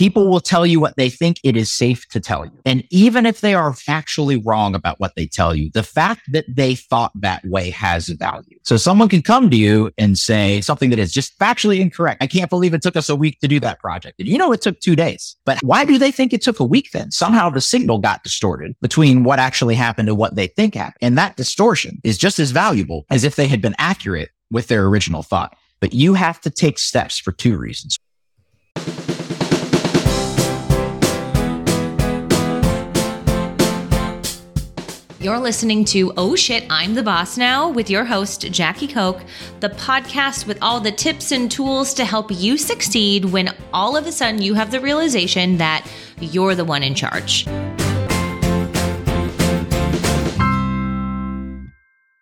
People will tell you what they think it is safe to tell you. And even if they are factually wrong about what they tell you, the fact that they thought that way has value. So someone can come to you and say something that is just factually incorrect. I can't believe it took us a week to do that project. And you know, it took two days, but why do they think it took a week then? Somehow the signal got distorted between what actually happened and what they think happened. And that distortion is just as valuable as if they had been accurate with their original thought. But you have to take steps for two reasons. You're listening to Oh Shit, I'm the Boss Now with your host, Jackie Koch, the podcast with all the tips and tools to help you succeed when all of a sudden you have the realization that you're the one in charge.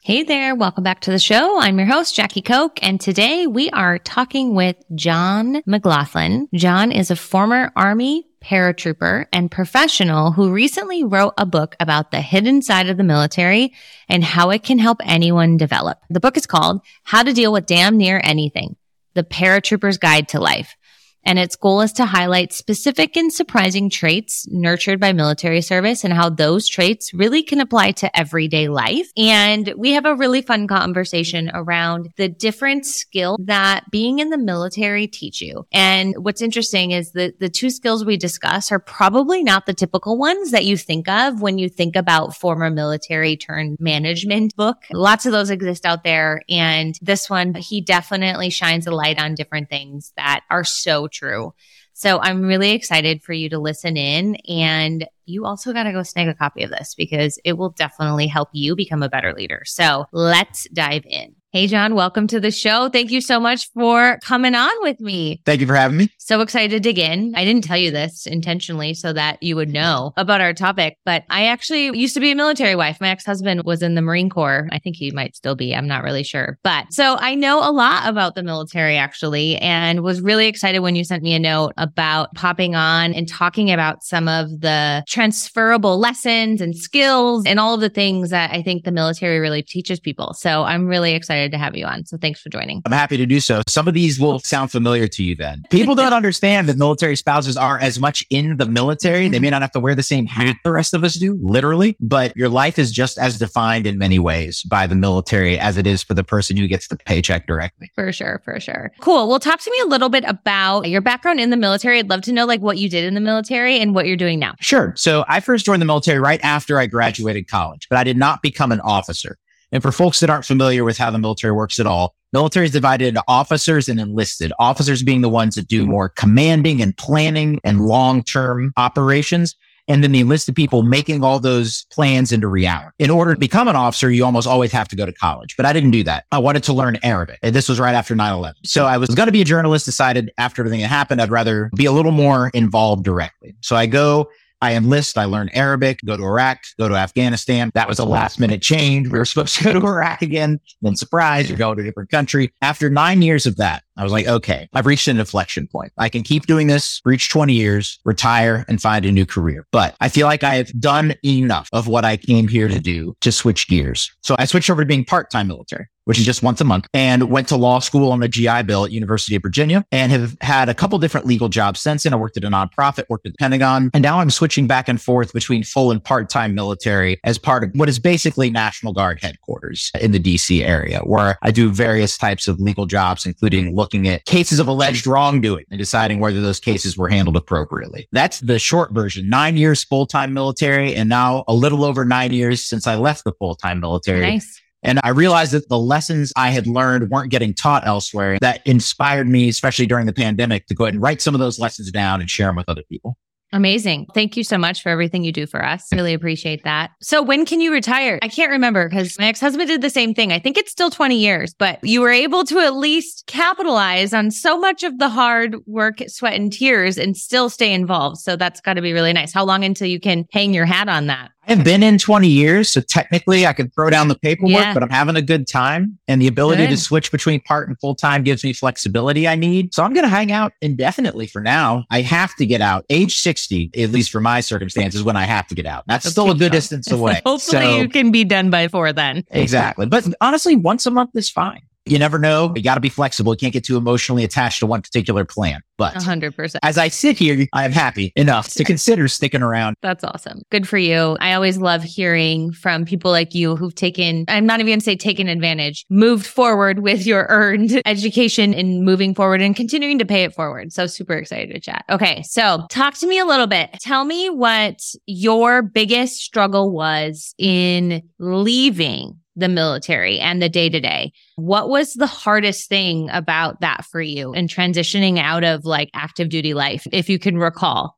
Hey there, welcome back to the show. I'm your host, Jackie Koch, and today we are talking with John McGlothlin. John is a former Army paratrooper and professional who recently wrote a book about the hidden side of the military and how it can help anyone develop. The book is called How to Deal with Damn Near Anything, The Paratrooper's Guide to Life and its goal is to highlight specific and surprising traits nurtured by military service and how those traits really can apply to everyday life. And we have a really fun conversation around the different skill that being in the military teach you. And what's interesting is that the two skills we discuss are probably not the typical ones that you think of when you think about former military turned management book. Lots of those exist out there. And this one, he definitely shines a light on different things that are so true. So I'm really excited for you to listen in and you also got to go snag a copy of this because it will definitely help you become a better leader. So let's dive in. Hey, John, welcome to the show. Thank you so much for coming on with me. Thank you for having me. So excited to dig in. I didn't tell you this intentionally so that you would know about our topic, but I actually used to be a military wife. My ex husband was in the Marine Corps. I think he might still be. I'm not really sure. But so I know a lot about the military actually, and was really excited when you sent me a note about popping on and talking about some of the transferable lessons and skills and all of the things that I think the military really teaches people. So I'm really excited excited to have you on. So thanks for joining. I'm happy to do so. Some of these will sound familiar to you then. People don't understand that military spouses are as much in the military. They may not have to wear the same hat the rest of us do, literally, but your life is just as defined in many ways by the military as it is for the person who gets the paycheck directly. For sure, for sure. Cool. Well, talk to me a little bit about your background in the military. I'd love to know like what you did in the military and what you're doing now. Sure. So I first joined the military right after I graduated college, but I did not become an officer. And for folks that aren't familiar with how the military works at all, military is divided into officers and enlisted. Officers being the ones that do more commanding and planning and long-term operations. And then the enlisted people making all those plans into reality. In order to become an officer, you almost always have to go to college, but I didn't do that. I wanted to learn Arabic. And this was right after 9-11. So I was going to be a journalist, decided after everything that happened, I'd rather be a little more involved directly. So I go I enlist, I learn Arabic, go to Iraq, go to Afghanistan. That was a last minute change. We were supposed to go to Iraq again. Then surprise, you're going to a different country. After nine years of that, I was like, okay, I've reached an inflection point. I can keep doing this, reach 20 years, retire and find a new career. But I feel like I have done enough of what I came here to do to switch gears. So I switched over to being part-time military which is just once a month, and went to law school on the GI Bill at University of Virginia and have had a couple different legal jobs since then. I worked at a nonprofit, worked at the Pentagon, and now I'm switching back and forth between full and part-time military as part of what is basically National Guard headquarters in the DC area, where I do various types of legal jobs, including looking at cases of alleged wrongdoing and deciding whether those cases were handled appropriately. That's the short version. Nine years full-time military and now a little over nine years since I left the full-time military. Nice. And I realized that the lessons I had learned weren't getting taught elsewhere. That inspired me, especially during the pandemic, to go ahead and write some of those lessons down and share them with other people. Amazing. Thank you so much for everything you do for us. Really appreciate that. So when can you retire? I can't remember because my ex-husband did the same thing. I think it's still 20 years, but you were able to at least capitalize on so much of the hard work, sweat and tears and still stay involved. So that's got to be really nice. How long until you can hang your hat on that? I've been in 20 years, so technically I could throw down the paperwork, yeah. but I'm having a good time. And the ability good. to switch between part and full time gives me flexibility I need. So I'm going to hang out indefinitely for now. I have to get out. Age 60, at least for my circumstances, when I have to get out. That's okay, still a good distance away. Hopefully so, you can be done by four then. Exactly. But honestly, once a month is fine You never know. You got to be flexible. You can't get too emotionally attached to one particular plan. But 100%. as I sit here, I am happy enough to consider sticking around. That's awesome. Good for you. I always love hearing from people like you who've taken, I'm not even going to say taken advantage, moved forward with your earned education and moving forward and continuing to pay it forward. So super excited to chat. Okay. So talk to me a little bit. Tell me what your biggest struggle was in leaving the military and the day to day. What was the hardest thing about that for you and transitioning out of like active duty life, if you can recall?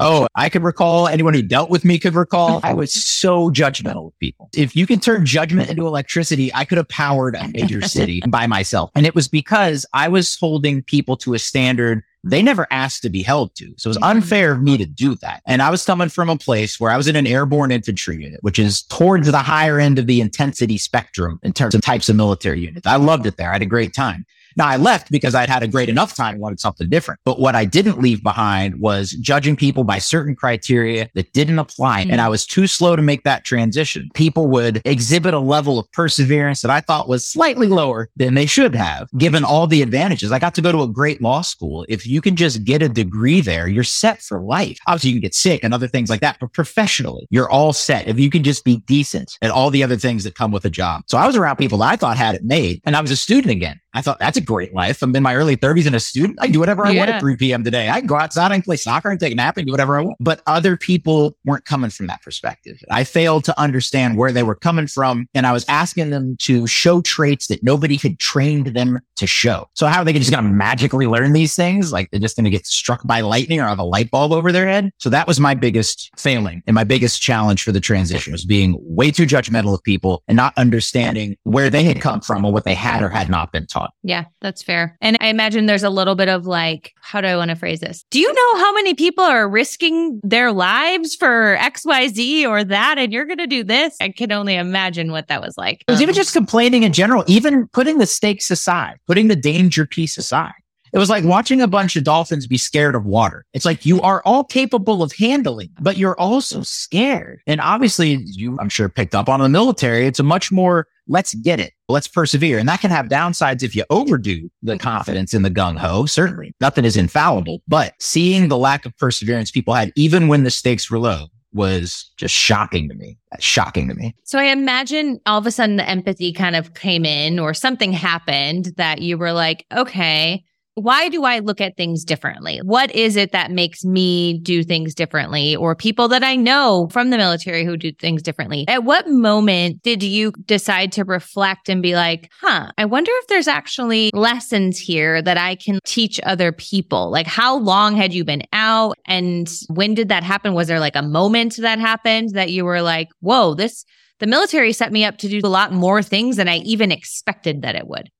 Oh, I could recall anyone who dealt with me could recall. I was so judgmental with people. If you can turn judgment into electricity, I could have powered a major city by myself. And it was because I was holding people to a standard they never asked to be held to. So it was mm-hmm. unfair of me to do that. And I was coming from a place where I was in an airborne infantry unit, which is towards the higher end of the intensity spectrum in terms of types of military units. I loved it there. I had a great time. Now I left because I'd had a great enough time and wanted something different. But what I didn't leave behind was judging people by certain criteria that didn't apply. Mm-hmm. And I was too slow to make that transition. People would exhibit a level of perseverance that I thought was slightly lower than they should have, given all the advantages. I got to go to a great law school. If you can just get a degree there, you're set for life. Obviously you can get sick and other things like that, but professionally, you're all set. If you can just be decent at all the other things that come with a job. So I was around people that I thought had it made and I was a student again. I thought that's a great life. I'm in my early 30s and a student. I do whatever I yeah. want at 3 p.m. today. I can go outside and play soccer and take a nap and do whatever I want. But other people weren't coming from that perspective. I failed to understand where they were coming from. And I was asking them to show traits that nobody had trained them to show. So how are they just going to magically learn these things? Like they're just going to get struck by lightning or have a light bulb over their head. So that was my biggest failing and my biggest challenge for the transition was being way too judgmental of people and not understanding where they had come from or what they had or had not been taught. Yeah, that's fair. And I imagine there's a little bit of like, how do I want to phrase this? Do you know how many people are risking their lives for XYZ or that? And you're going to do this? I can only imagine what that was like. It was um, even just complaining in general, even putting the stakes aside, putting the danger piece aside. It was like watching a bunch of dolphins be scared of water. It's like you are all capable of handling, but you're also scared. And obviously, you, I'm sure, picked up on the military. It's a much more let's get it. Let's persevere. And that can have downsides if you overdo the mm-hmm. confidence in the gung ho. Certainly nothing is infallible, but seeing the lack of perseverance people had, even when the stakes were low, was just shocking to me. That's shocking to me. So I imagine all of a sudden the empathy kind of came in or something happened that you were like, okay, why do I look at things differently? What is it that makes me do things differently or people that I know from the military who do things differently? At what moment did you decide to reflect and be like, huh, I wonder if there's actually lessons here that I can teach other people? Like, how long had you been out? And when did that happen? Was there like a moment that happened that you were like, whoa, this, the military set me up to do a lot more things than I even expected that it would?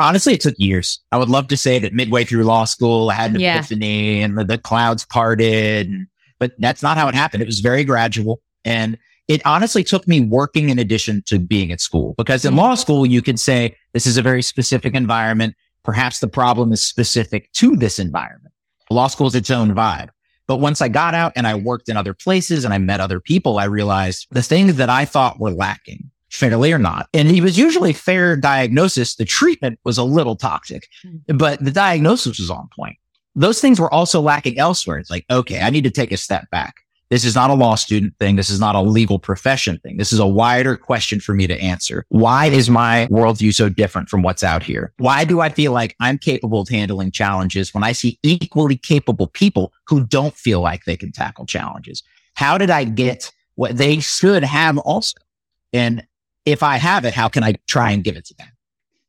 Honestly, it took years. I would love to say that midway through law school, I had an yeah. epiphany and the, the clouds parted, but that's not how it happened. It was very gradual. And it honestly took me working in addition to being at school because in mm-hmm. law school, you could say this is a very specific environment. Perhaps the problem is specific to this environment. Law school is its own vibe. But once I got out and I worked in other places and I met other people, I realized the things that I thought were lacking fairly or not. And he was usually fair diagnosis. The treatment was a little toxic, hmm. but the diagnosis was on point. Those things were also lacking elsewhere. It's like, okay, I need to take a step back. This is not a law student thing. This is not a legal profession thing. This is a wider question for me to answer. Why is my worldview so different from what's out here? Why do I feel like I'm capable of handling challenges when I see equally capable people who don't feel like they can tackle challenges? How did I get what they should have also? And if I have it, how can I try and give it to them?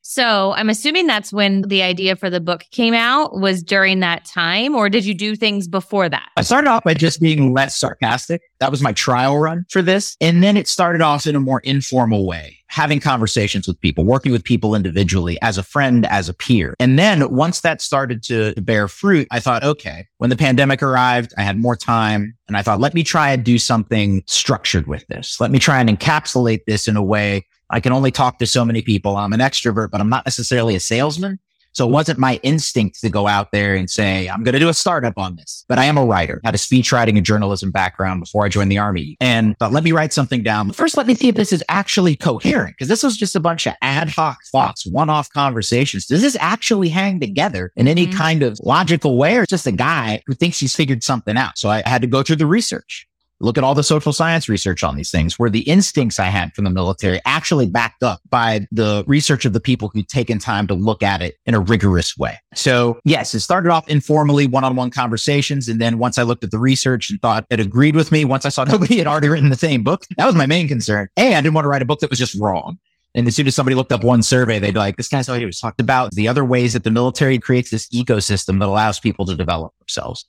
So I'm assuming that's when the idea for the book came out was during that time, or did you do things before that? I started off by just being less sarcastic. That was my trial run for this. And then it started off in a more informal way, having conversations with people, working with people individually as a friend, as a peer. And then once that started to bear fruit, I thought, okay, when the pandemic arrived, I had more time and I thought, let me try and do something structured with this. Let me try and encapsulate this in a way I can only talk to so many people. I'm an extrovert, but I'm not necessarily a salesman. So it wasn't my instinct to go out there and say, I'm going to do a startup on this, but I am a writer, had a speech writing and journalism background before I joined the army and thought, let me write something down. First, let me see if this is actually coherent because this was just a bunch of ad hoc thoughts, one off conversations. Does this actually hang together in any mm-hmm. kind of logical way or just a guy who thinks he's figured something out? So I had to go through the research look at all the social science research on these things where the instincts I had from the military actually backed up by the research of the people who'd taken time to look at it in a rigorous way. So yes, it started off informally one-on-one conversations. And then once I looked at the research and thought it agreed with me, once I saw nobody had already written the same book, that was my main concern. And I didn't want to write a book that was just wrong. And as soon as somebody looked up one survey, they'd be like, this guy's he was talked about the other ways that the military creates this ecosystem that allows people to develop themselves.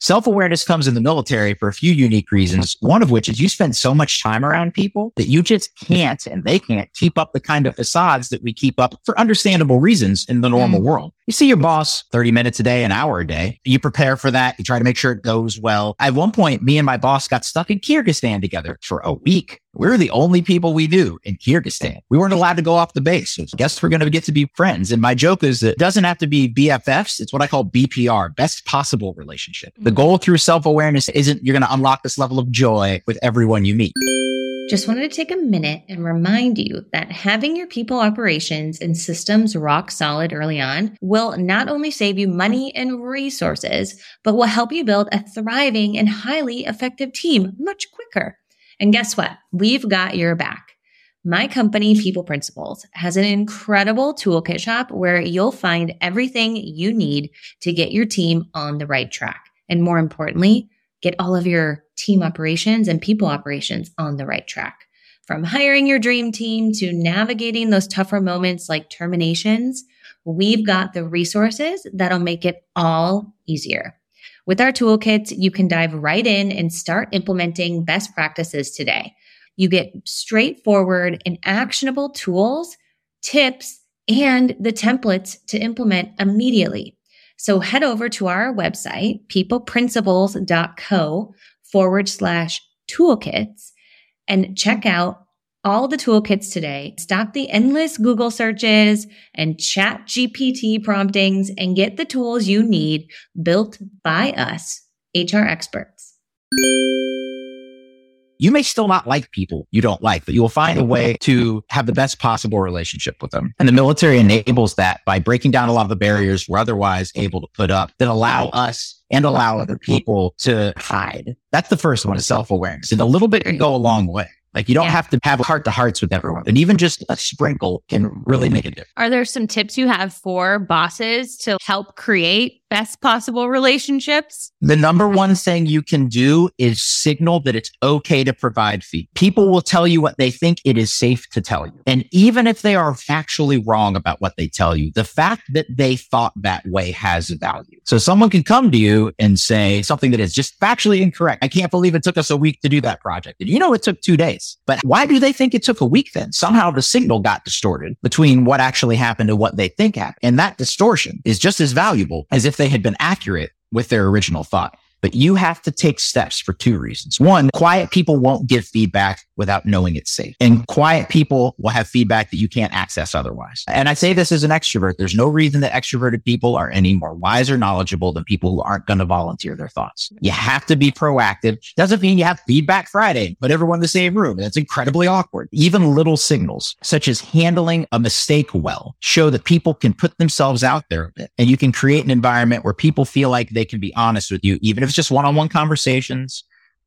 Self awareness comes in the military for a few unique reasons. One of which is you spend so much time around people that you just can't and they can't keep up the kind of facades that we keep up for understandable reasons in the normal mm. world. You see your boss 30 minutes a day, an hour a day. You prepare for that. You try to make sure it goes well. At one point, me and my boss got stuck in Kyrgyzstan together for a week. We are the only people we knew in Kyrgyzstan. We weren't allowed to go off the base. So I guess we're going to get to be friends. And my joke is that it doesn't have to be BFFs. It's what I call BPR, best possible relationship. The mm. goal through self awareness isn't you're going to unlock this level of joy with everyone you meet. Just wanted to take a minute and remind you that having your people operations and systems rock solid early on will not only save you money and resources, but will help you build a thriving and highly effective team much quicker. And guess what? We've got your back. My company, People Principles, has an incredible toolkit shop where you'll find everything you need to get your team on the right track. And more importantly, get all of your team operations and people operations on the right track. From hiring your dream team to navigating those tougher moments like terminations, we've got the resources that'll make it all easier. With our toolkits, you can dive right in and start implementing best practices today. You get straightforward and actionable tools, tips, and the templates to implement immediately. So head over to our website, peopleprinciples.co forward slash toolkits and check out all the toolkits today. Stop the endless Google searches and ChatGPT promptings and get the tools you need built by us, HR experts. You may still not like people you don't like, but you will find a way to have the best possible relationship with them. And the military enables that by breaking down a lot of the barriers we're otherwise able to put up that allow us and allow other people to hide. That's the first one is self awareness. And a little bit can go a long way. Like you don't yeah. have to have heart to hearts with everyone. And even just a sprinkle can really make a difference. Are there some tips you have for bosses to help create best possible relationships? The number one thing you can do is signal that it's okay to provide feedback. People will tell you what they think it is safe to tell you. And even if they are factually wrong about what they tell you, the fact that they thought that way has value. So someone can come to you and say something that is just factually incorrect. I can't believe it took us a week to do that project. And you know, it took two days, but why do they think it took a week then? Somehow the signal got distorted between what actually happened and what they think happened. And that distortion is just as valuable as if they had been accurate with their original thought. But you have to take steps for two reasons. One, quiet people won't give feedback without knowing it's safe. And quiet people will have feedback that you can't access otherwise. And I say this as an extrovert. There's no reason that extroverted people are any more wise or knowledgeable than people who aren't going to volunteer their thoughts. You have to be proactive. Doesn't mean you have feedback Friday, put everyone in the same room. That's incredibly awkward. Even little signals such as handling a mistake well show that people can put themselves out there a bit and you can create an environment where people feel like they can be honest with you, even if it's just one-on-one conversations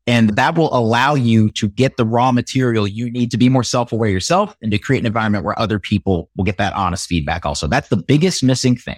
and that will allow you to get the raw material you need to be more self aware yourself and to create an environment where other people will get that honest feedback also. That's the biggest missing thing.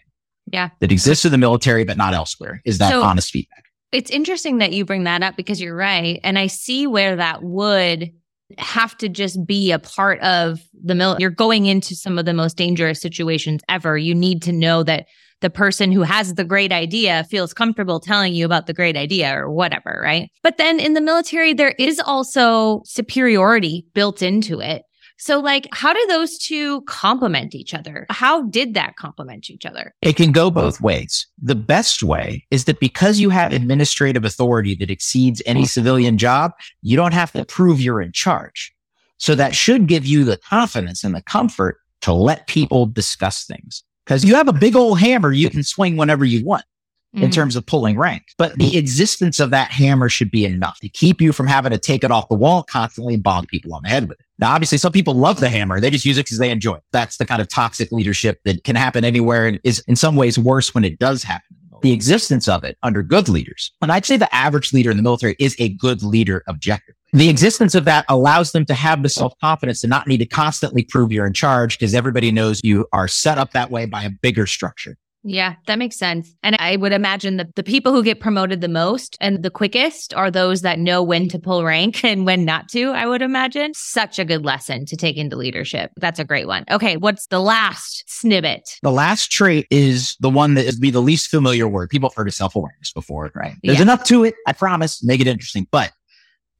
Yeah. That exists in the military, but not elsewhere is that so, honest feedback. It's interesting that you bring that up because you're right. And I see where that would have to just be a part of the military. You're going into some of the most dangerous situations ever. You need to know that the person who has the great idea feels comfortable telling you about the great idea or whatever, right? But then in the military, there is also superiority built into it. So, like, how do those two complement each other? How did that complement each other? It can go both ways. The best way is that because you have administrative authority that exceeds any mm-hmm. civilian job, you don't have to prove you're in charge. So that should give you the confidence and the comfort to let people discuss things. Because you have a big old hammer you can swing whenever you want in Mhm. terms of pulling rank. But the existence of that hammer should be enough to keep you from having to take it off the wall constantly and bonk people on the head with it. Now, obviously, some people love the hammer. They just use it because they enjoy it. That's the kind of toxic leadership that can happen anywhere and is in some ways worse when it does happen. The existence of it under good leaders. And I'd say the average leader in the military is a good leader objectively. The existence of that allows them to have the self confidence to not need to constantly prove you're in charge because everybody knows you are set up that way by a bigger structure. Yeah, that makes sense. And I would imagine that the people who get promoted the most and the quickest are those that know when to pull rank and when not to, I would imagine. Such a good lesson to take into leadership. That's a great one. Okay, what's the last snippet? The last trait is the one that is be the least familiar word. People have heard of self-awareness before, right? There's Yeah. enough to it. I promise. Make it interesting, but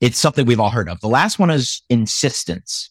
it's something we've all heard of. The last one is insistence.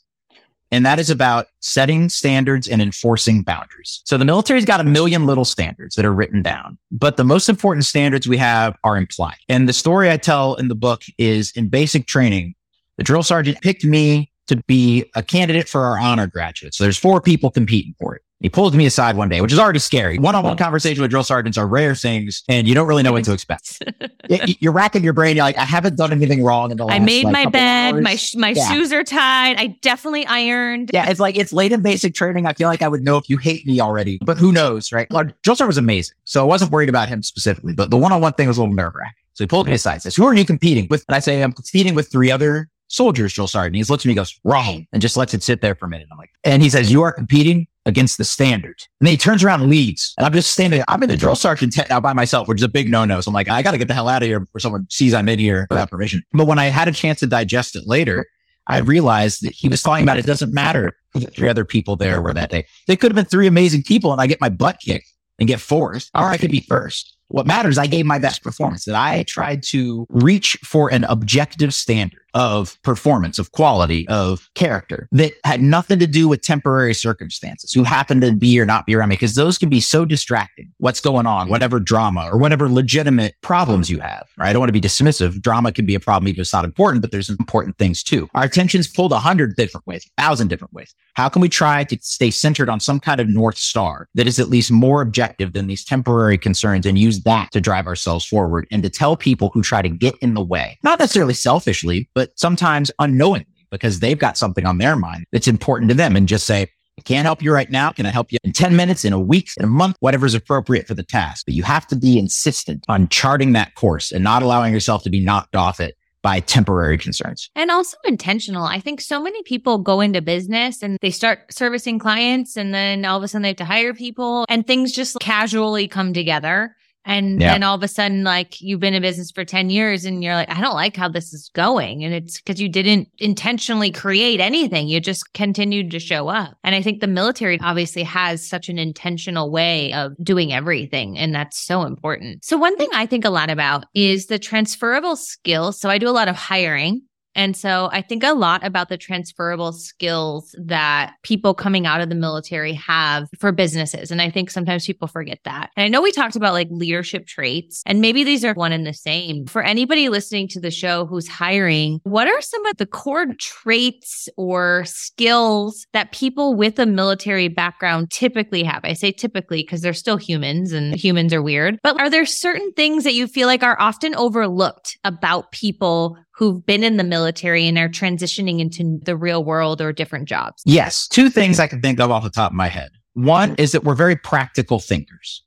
And that is about setting standards and enforcing boundaries. So the military's got a million little standards that are written down, but the most important standards we have are implied. And the story I tell in the book is in basic training, the drill sergeant picked me to be a candidate for our honor graduate. So there's four people competing for it. He pulled me aside one day, which is already scary. One-on-one conversation with drill sergeants are rare things, and you don't really know what to expect. You're racking your brain. You're like, I haven't done anything wrong in the last. I made like, my bed, hours. my sh- my Yeah. shoes are tied. I definitely ironed. Yeah, it's like it's late in basic training. I feel like I would know if you hate me already, but who knows, right? Like, Drill Sergeant was amazing, so I wasn't worried about him specifically. But the one-on-one thing was a little nerve wracking. So he pulled me aside, says, "Who are you competing with?" And I say, "I'm competing with three other soldiers." Drill Sergeant. He looks at me, goes, "Wrong," and just lets it sit there for a minute. I'm like, and he says, "You are competing." Against the standard. And then he turns around and leaves. And I'm just standing, I'm in the drill sergeant tent now by myself, which is a big no no. So I'm like, I got to get the hell out of here before someone sees I'm in here without permission. But when I had a chance to digest it later, I realized that he was talking about it doesn't matter the three other people there were that day. They could have been three amazing people and I get my butt kicked and get fourth, or I could be first. What matters, I gave my best performance, that I tried to reach for an objective standard of performance, of quality, of character that had nothing to do with temporary circumstances who happened to be or not be around me, because those can be so distracting. What's going on, mm-hmm. whatever drama or whatever legitimate problems you have, right? I don't want to be dismissive. Drama can be a problem even if it's not important, but there's important things too. Our attention's pulled a hundred different ways, a thousand different ways. How can we try to stay centered on some kind of North Star that is at least more objective than these temporary concerns and use that to drive ourselves forward and to tell people who try to get in the way, not necessarily selfishly, but sometimes unknowingly because they've got something on their mind that's important to them and just say, I can't help you right now. Can I help you in 10 minutes, in a week, in a month, whatever's appropriate for the task? But you have to be insistent on charting that course and not allowing yourself to be knocked off it by temporary concerns. And also intentional. I think so many people go into business and they start servicing clients and then all of a sudden they have to hire people and things just casually come together. And Yeah. then all of a sudden, like you've been in business for 10 years and you're like, I don't like how this is going. And it's because you didn't intentionally create anything. You just continued to show up. And I think the military obviously has such an intentional way of doing everything. And that's so important. So one thing I think a lot about is the transferable skills. So I do a lot of hiring. And so I think a lot about the transferable skills that people coming out of the military have for businesses. And I think sometimes people forget that. And I know we talked about like leadership traits, and maybe these are one and the same. For anybody listening to the show who's hiring, what are some of the core traits or skills that people with a military background typically have? I say typically because they're still humans and humans are weird. But are there certain things that you feel like are often overlooked about people who've been in the military and are transitioning into the real world or different jobs? Yes, two things I can think of off the top of my head. One is that we're very practical thinkers.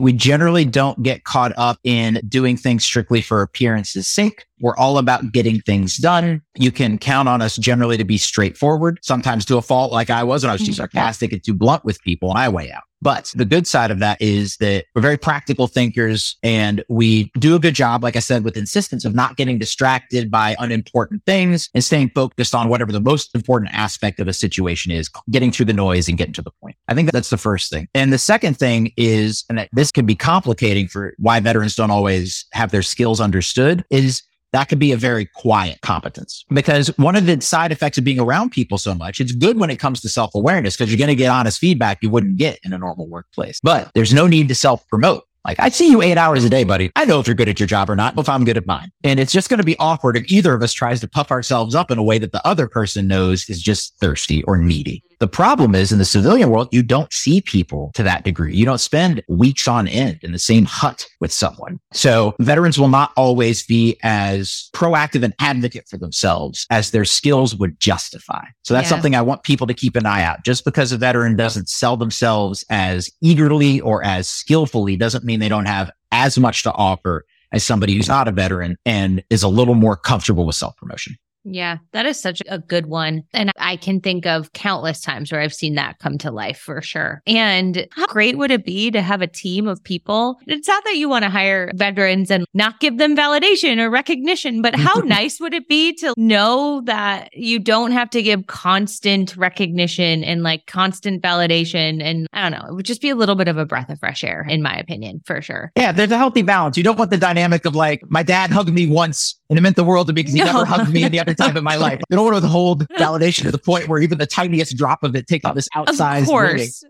We generally don't get caught up in doing things strictly for appearance's sake. We're all about getting things done. You can count on us generally to be straightforward, sometimes to a fault like I was when I was too mm-hmm. sarcastic and too blunt with people on my way out. But the good side of that is that we're very practical thinkers and we do a good job, like I said, with insistence of not getting distracted by unimportant things and staying focused on whatever the most important aspect of a situation is, getting through the noise and getting to the point. I think that's the first thing. And the second thing is, and this can be complicating for why veterans don't always have their skills understood is that could be a very quiet competence because one of the side effects of being around people so much, it's good when it comes to self awareness because you're going to get honest feedback you wouldn't get in a normal workplace, but there's no need to self promote. Like I see you eight hours a day, buddy. I know if you're good at your job or not, if I'm good at mine. And it's just going to be awkward if either of us tries to puff ourselves up in a way that the other person knows is just thirsty or needy. The problem is in the civilian world, you don't see people to that degree. You don't spend weeks on end in the same hut with someone. So veterans will not always be as proactive and advocate for themselves as their skills would justify. So that's yeah. something I want people to keep an eye out. Just because a veteran doesn't sell themselves as eagerly or as skillfully doesn't mean they don't have as much to offer as somebody who's not a veteran and is a little more comfortable with self promotion. Yeah, that is such a good one. And I can think of countless times where I've seen that come to life for sure. And how great would it be to have a team of people? It's not that you want to hire veterans and not give them validation or recognition, but how nice would it be to know that you don't have to give constant recognition and like constant validation? And I don't know, it would just be a little bit of a breath of fresh air, in my opinion, for sure. Yeah, there's a healthy balance. You don't want the dynamic of like, my dad hugged me once and it meant the world to me because he no. never hugged me any other time in my life. You don't want to withhold validation to the point where even the tiniest drop of it takes on this outsized. Of course.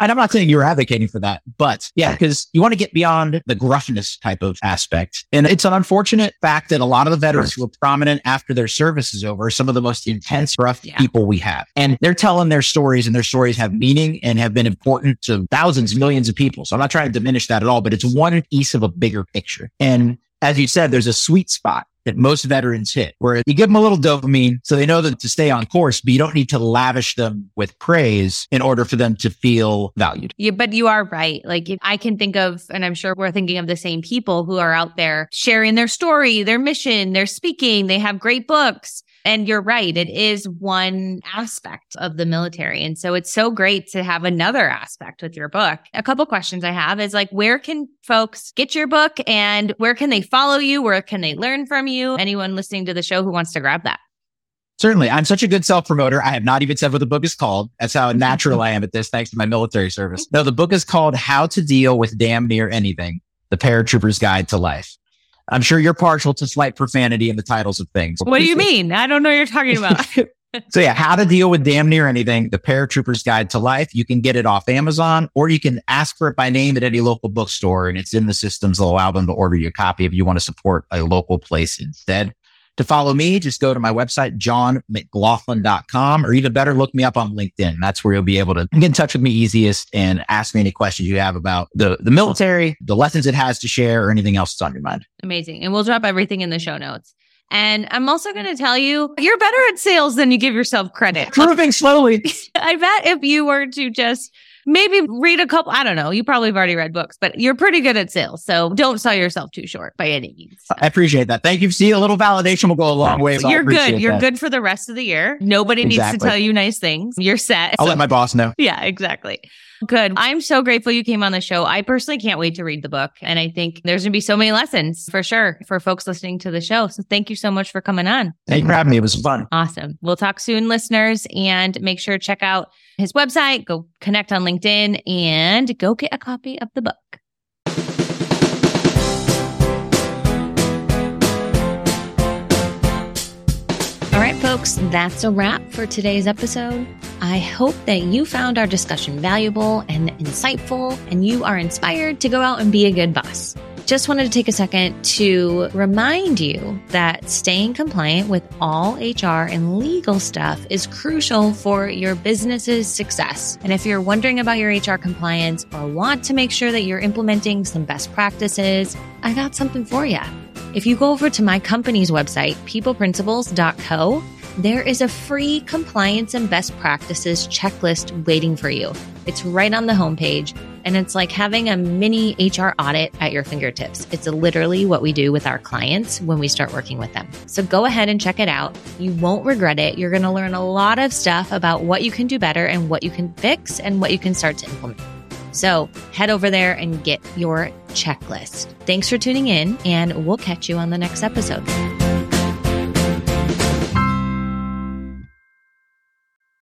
And I'm not saying you're advocating for that, but yeah, because you want to get beyond the gruffness type of aspect. And it's an unfortunate fact that a lot of the veterans who are prominent after their service is over are some of the most intense, rough yeah. people we have. And they're telling their stories and their stories have meaning and have been important to thousands, millions of people. So I'm not trying to diminish that at all, but it's one piece of a bigger picture. And as you said, there's a sweet spot that most veterans hit, where you give them a little dopamine so they know that to stay on course, but you don't need to lavish them with praise in order for them to feel valued. Yeah, but you are right. Like I can think of, and I'm sure we're thinking of the same people who are out there sharing their story, their mission, they're speaking, they have great books. And you're right. It is one aspect of the military. And so it's so great to have another aspect with your book. A couple questions I have is like, where can folks get your book and where can they follow you? Where can they learn from you? Anyone listening to the show who wants to grab that? Certainly. I'm such a good self promoter. I have not even said what the book is called. That's how natural I am at this, thanks to my military service. No, the book is called How to Deal with Damn Near Anything, The Paratrooper's Guide to Life. I'm sure you're partial to slight profanity in the titles of things. What do you mean? I don't know what you're talking about. so yeah, how to deal with damn near anything, the paratrooper's guide to life. You can get it off Amazon or you can ask for it by name at any local bookstore and it's in the systems that allow them to order you a copy if you want to support a local place instead. To follow me, just go to my website, johnmcglothlin.com, or even better, look me up on LinkedIn. That's where you'll be able to get in touch with me easiest and ask me any questions you have about the, the military, the lessons it has to share, or anything else that's on your mind. Amazing. And we'll drop everything in the show notes. And I'm also going to tell you, you're better at sales than you give yourself credit. Proving slowly. I bet if you were to just maybe read a couple. I don't know. You probably have already read books, but you're pretty good at sales. So don't sell yourself too short by any means. I appreciate that. Thank you. See, a little validation will go a long way. So you're good. You're that. good for the rest of the year. Nobody exactly. needs to tell you nice things. You're set. I'll so, let my boss know. Yeah, exactly. Good. I'm so grateful you came on the show. I personally can't wait to read the book. And I think there's going to be so many lessons for sure for folks listening to the show. So thank you so much for coming on. Thank you for having me. It was fun. Awesome. We'll talk soon, listeners, and make sure to check out his website, go connect on LinkedIn, and go get a copy of the book. All right, folks, that's a wrap for today's episode. I hope that you found our discussion valuable and insightful, and you are inspired to go out and be a good boss. Just wanted to take a second to remind you that staying compliant with all HR and legal stuff is crucial for your business's success. And if you're wondering about your HR compliance or want to make sure that you're implementing some best practices, I got something for you. If you go over to my company's website, peopleprinciples.co, there is a free compliance and best practices checklist waiting for you. It's right on the homepage, and it's like having a mini HR audit at your fingertips. It's literally what we do with our clients when we start working with them. So go ahead and check it out. You won't regret it. You're going to learn a lot of stuff about what you can do better and what you can fix and what you can start to implement. So head over there and get your checklist. Thanks for tuning in, and we'll catch you on the next episode.